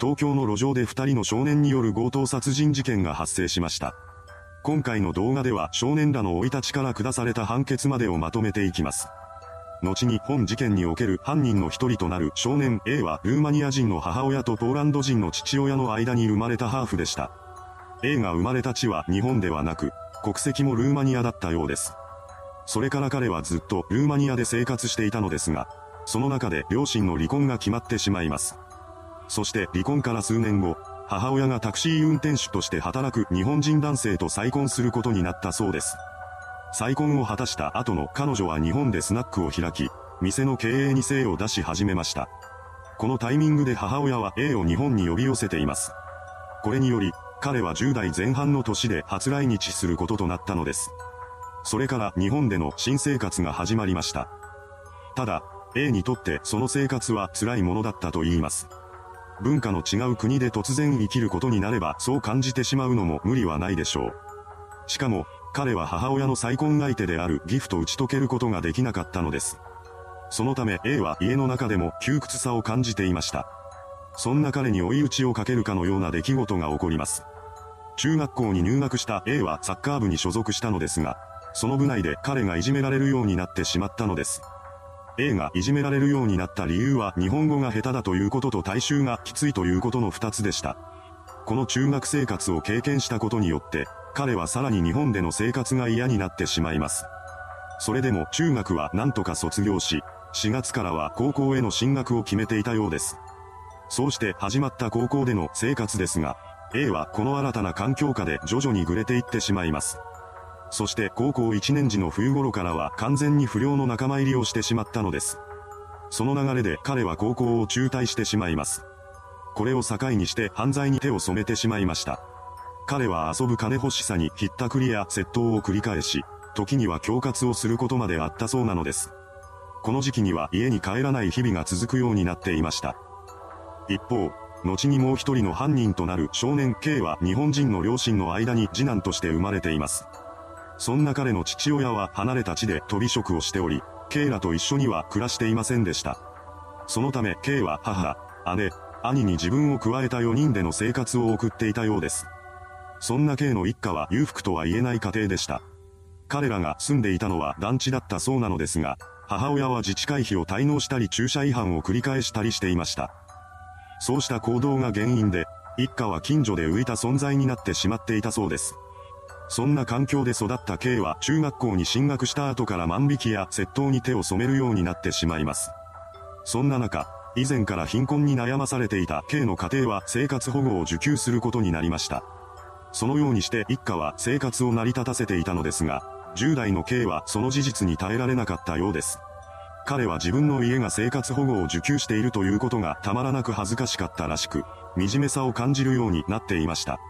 東京の路上で2人の少年による強盗殺人事件が発生しました。今回の動画では少年らの生い立ちから下された判決までをまとめていきます。後に本事件における犯人の一人となる少年 A はルーマニア人の母親とポーランド人の父親の間に生まれたハーフでした。A が生まれた地は日本ではなく、国籍もルーマニアだったようです。それから彼はずっとルーマニアで生活していたのですが、その中で両親の離婚が決まってしまいます。そして離婚から数年後、母親がタクシー運転手として働く日本人男性と再婚することになったそうです。再婚を果たした後の彼女は日本でスナックを開き、店の経営に精を出し始めました。このタイミングで母親は A を日本に呼び寄せています。これにより、彼は10代前半の年で初来日することとなったのです。それから日本での新生活が始まりました。ただ、A にとってその生活は辛いものだったと言います。文化の違う国で突然生きることになればそう感じてしまうのも無理はないでしょう。しかも、彼は母親の再婚相手であるギフと打ち解けることができなかったのです。そのため A は家の中でも窮屈さを感じていました。そんな彼に追い打ちをかけるかのような出来事が起こります。中学校に入学した A はサッカー部に所属したのですが、その部内で彼がいじめられるようになってしまったのです。A がいじめられるようになった理由は日本語が下手だということと大衆がきついということの2つでした。この中学生活を経験したことによって、彼はさらに日本での生活が嫌になってしまいます。それでも中学は何とか卒業し、4月からは高校への進学を決めていたようです。そうして始まった高校での生活ですが、A はこの新たな環境下で徐々にぐれていってしまいます。そして高校1年時の冬頃からは完全に不良の仲間入りをしてしまったのです。その流れで彼は高校を中退してしまいます。これを境にして犯罪に手を染めてしまいました。彼は遊ぶ金欲しさにひったくりや窃盗を繰り返し、時には恐喝をすることまであったそうなのです。この時期には家に帰らない日々が続くようになっていました。一方、後にもう一人の犯人となる少年 K は日本人の両親の間に次男として生まれています。そんな彼の父親は離れた地で飛び職をしており、K らと一緒には暮らしていませんでした。そのため K は母、姉、兄に自分を加えた4人での生活を送っていたようです。そんな K の一家は裕福とは言えない家庭でした。彼らが住んでいたのは団地だったそうなのですが、母親は自治会費を滞納したり駐車違反を繰り返したりしていました。そうした行動が原因で、一家は近所で浮いた存在になってしまっていたそうです。そんな環境で育った K は中学校に進学した後から万引きや窃盗に手を染めるようになってしまいます。そんな中、以前から貧困に悩まされていた K の家庭は生活保護を受給することになりました。そのようにして一家は生活を成り立たせていたのですが、10代の K はその事実に耐えられなかったようです。彼は自分の家が生活保護を受給しているということがたまらなく恥ずかしかったらしく、惨めさを感じるようになっていました。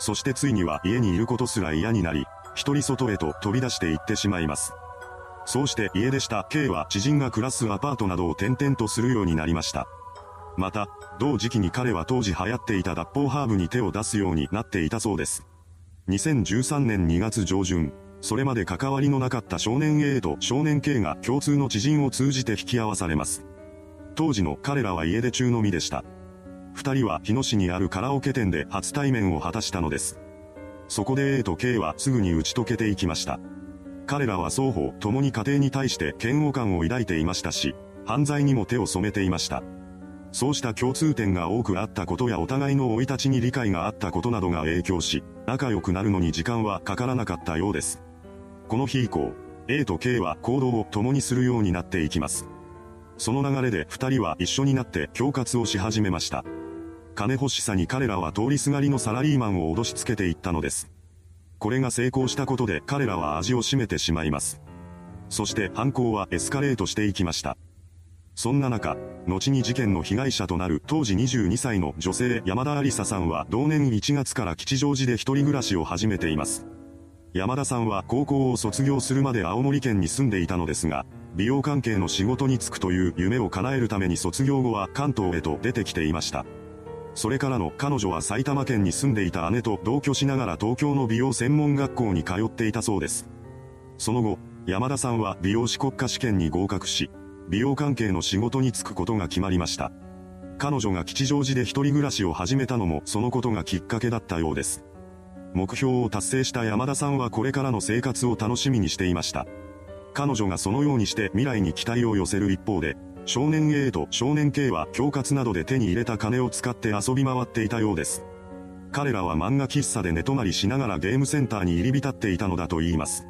そしてついには家にいることすら嫌になり、一人外へと飛び出していってしまいます。そうして家出した K は知人が暮らすアパートなどを転々とするようになりました。また、同時期に彼は当時流行っていた脱法ハーブに手を出すようになっていたそうです。2013年2月上旬、それまで関わりのなかった少年 A と少年 K が共通の知人を通じて引き合わされます。当時の彼らは家出中の身でした。二人は日野市にあるカラオケ店で初対面を果たしたのです。そこで A と K はすぐに打ち解けていきました。彼らは双方共に家庭に対して嫌悪感を抱いていましたし、犯罪にも手を染めていました。そうした共通点が多くあったことやお互いの生い立ちに理解があったことなどが影響し、仲良くなるのに時間はかからなかったようです。この日以降、A と K は行動を共にするようになっていきます。その流れで二人は一緒になって恐喝をし始めました。金欲しさに彼らは通りすがりのサラリーマンを脅しつけていったのです。これが成功したことで彼らは味を占めてしまいます。そして犯行はエスカレートしていきました。そんな中、後に事件の被害者となる当時22歳の女性山田有沙さんは同年1月から吉祥寺で一人暮らしを始めています。山田さんは高校を卒業するまで青森県に住んでいたのですが、美容関係の仕事に就くという夢を叶えるために卒業後は関東へと出てきていました。それからの彼女は埼玉県に住んでいた姉と同居しながら東京の美容専門学校に通っていたそうです。その後、山田さんは美容師国家試験に合格し、美容関係の仕事に就くことが決まりました。彼女が吉祥寺で一人暮らしを始めたのもそのことがきっかけだったようです。目標を達成した山田さんはこれからの生活を楽しみにしていました。彼女がそのようにして未来に期待を寄せる一方で、少年 A と少年 K は恐喝などで手に入れた金を使って遊び回っていたようです。彼らは漫画喫茶で寝泊まりしながらゲームセンターに入り浸っていたのだと言います。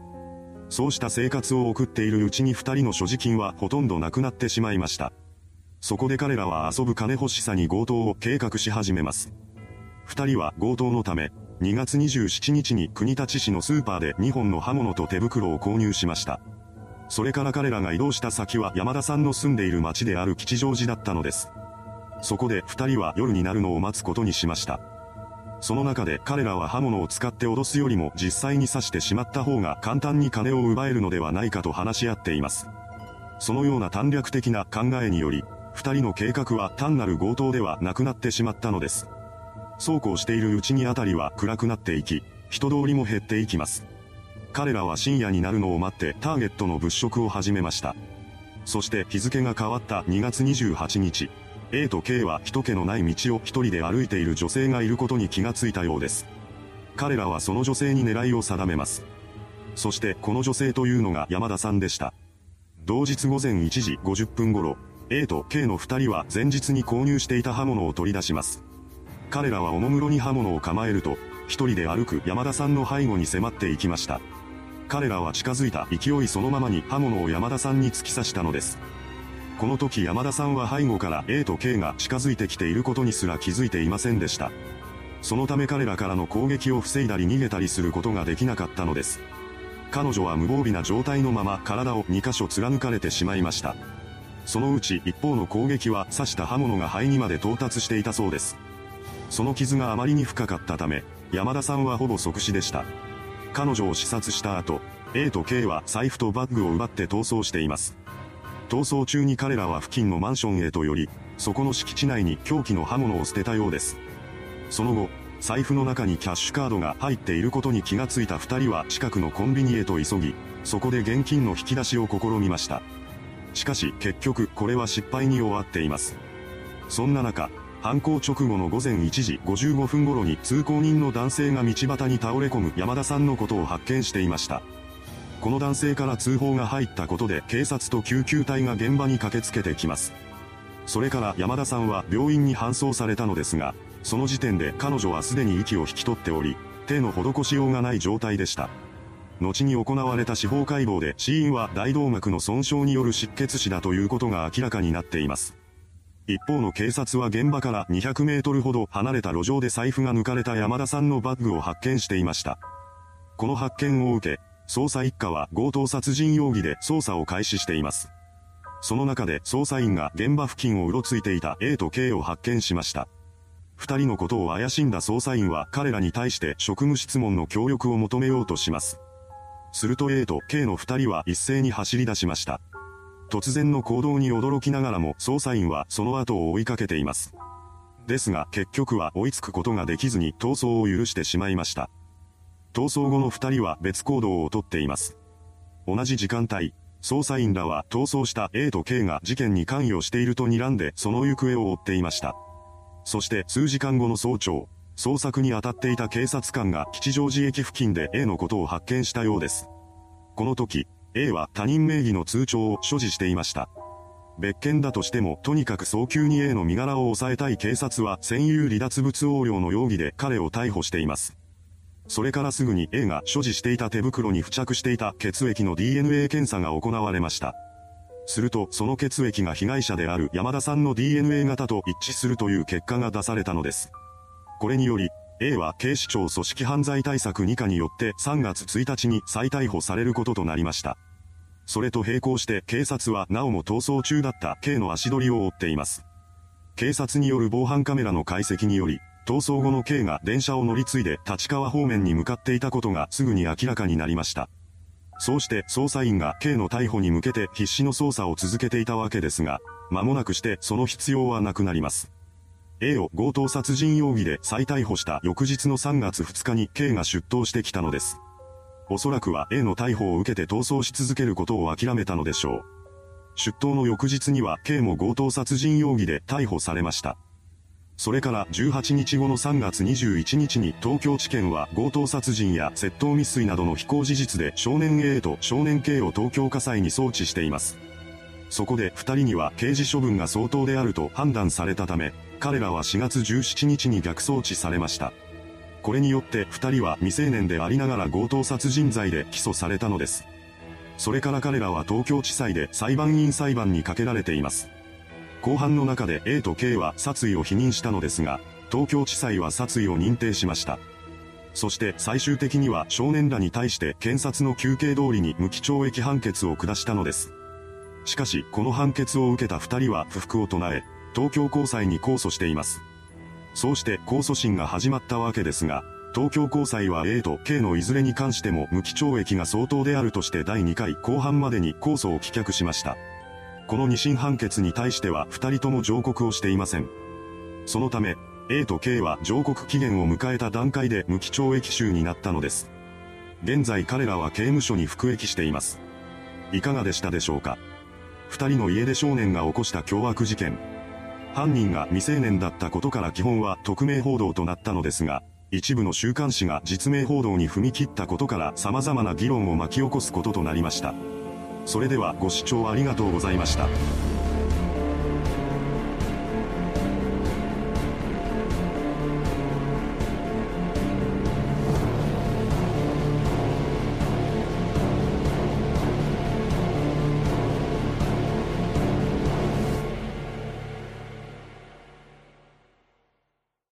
そうした生活を送っているうちに二人の所持金はほとんどなくなってしまいました。そこで彼らは遊ぶ金欲しさに強盗を計画し始めます。二人は強盗のため、2月27日に国立市のスーパーで2本の刃物と手袋を購入しました。それから彼らが移動した先は山田さんの住んでいる町である吉祥寺だったのです。そこで二人は夜になるのを待つことにしました。その中で彼らは刃物を使って脅すよりも実際に刺してしまった方が簡単に金を奪えるのではないかと話し合っています。そのような短絡的な考えにより、二人の計画は単なる強盗ではなくなってしまったのです。そうこうしているうちにあたりは暗くなっていき、人通りも減っていきます。彼らは深夜になるのを待ってターゲットの物色を始めました。そして日付が変わった2月28日、A と K は人気のない道を一人で歩いている女性がいることに気がついたようです。彼らはその女性に狙いを定めます。そしてこの女性というのが山田さんでした。同日午前1時50分頃、A と K の二人は前日に購入していた刃物を取り出します。彼らはおもむろに刃物を構えると、一人で歩く山田さんの背後に迫っていきました。彼らは近づいた勢いそのままに刃物を山田さんに突き刺したのです。この時山田さんは背後から A と K が近づいてきていることにすら気づいていませんでした。そのため彼らからの攻撃を防いだり逃げたりすることができなかったのです。彼女は無防備な状態のまま体を2箇所貫かれてしまいました。そのうち一方の攻撃は刺した刃物が肺にまで到達していたそうです。その傷があまりに深かったため、山田さんはほぼ即死でした。彼女を視察した後、A と K は財布とバッグを奪って逃走しています。逃走中に彼らは付近のマンションへと寄り、そこの敷地内に凶器の刃物を捨てたようです。その後、財布の中にキャッシュカードが入っていることに気がついた二人は近くのコンビニへと急ぎ、そこで現金の引き出しを試みました。しかし結局これは失敗に終わっています。そんな中、犯行直後の午前1時55分頃に通行人の男性が道端に倒れ込む山田さんのことを発見していました。この男性から通報が入ったことで警察と救急隊が現場に駆けつけてきます。それから山田さんは病院に搬送されたのですが、その時点で彼女はすでに息を引き取っており、手の施しようがない状態でした。後に行われた司法解剖で死因は大動脈の損傷による失血死だということが明らかになっています。一方の警察は現場から200メートルほど離れた路上で財布が抜かれた山田さんのバッグを発見していました。この発見を受け、捜査一課は強盗殺人容疑で捜査を開始しています。その中で捜査員が現場付近をうろついていた A と K を発見しました。二人のことを怪しんだ捜査員は彼らに対して職務質問の協力を求めようとします。すると A と K の二人は一斉に走り出しました。突然の行動に驚きながらも捜査員はその後を追いかけています。ですが結局は追いつくことができずに逃走を許してしまいました。逃走後の二人は別行動をとっています。同じ時間帯、捜査員らは逃走した A と K が事件に関与していると睨んでその行方を追っていました。そして数時間後の早朝、捜索に当たっていた警察官が吉祥寺駅付近で A のことを発見したようです。この時、A は他人名義の通帳を所持していました。別件だとしても、とにかく早急に A の身柄を抑えたい警察は、占有離脱物横領の容疑で彼を逮捕しています。それからすぐに A が所持していた手袋に付着していた血液の DNA 検査が行われました。すると、その血液が被害者である山田さんの DNA 型と一致するという結果が出されたのです。これにより、A は警視庁組織犯罪対策2課によって3月1日に再逮捕されることとなりました。それと並行して警察はなおも逃走中だった K の足取りを追っています。警察による防犯カメラの解析により、逃走後の K が電車を乗り継いで立川方面に向かっていたことがすぐに明らかになりました。そうして捜査員が K の逮捕に向けて必死の捜査を続けていたわけですが、間もなくしてその必要はなくなります。A を強盗殺人容疑で再逮捕した翌日の3月2日に K が出頭してきたのです。おそらくは A の逮捕を受けて逃走し続けることを諦めたのでしょう。出頭の翌日には K も強盗殺人容疑で逮捕されました。それから18日後の3月21日に東京地検は強盗殺人や窃盗未遂などの非行事実で少年 A と少年 K を東京火災に送致しています。そこで2人には刑事処分が相当であると判断されたため、彼らは4月17日に逆送致されました。これによって2人は未成年でありながら強盗殺人罪で起訴されたのです。それから彼らは東京地裁で裁判員裁判にかけられています。後半の中で A と K は殺意を否認したのですが、東京地裁は殺意を認定しました。そして最終的には少年らに対して検察の求刑通りに無期懲役判決を下したのです。しかし、この判決を受けた二人は不服を唱え、東京高裁に控訴しています。そうして控訴審が始まったわけですが、東京高裁は A と K のいずれに関しても無期懲役が相当であるとして第2回後半までに控訴を棄却しました。この二審判決に対しては二人とも上告をしていません。そのため、A と K は上告期限を迎えた段階で無期懲役囚になったのです。現在彼らは刑務所に服役しています。いかがでしたでしょうか？二人の家出少年が起こした凶悪事件。犯人が未成年だったことから基本は匿名報道となったのですが、一部の週刊誌が実名報道に踏み切ったことから様々な議論を巻き起こすこととなりました。それではご視聴ありがとうございました。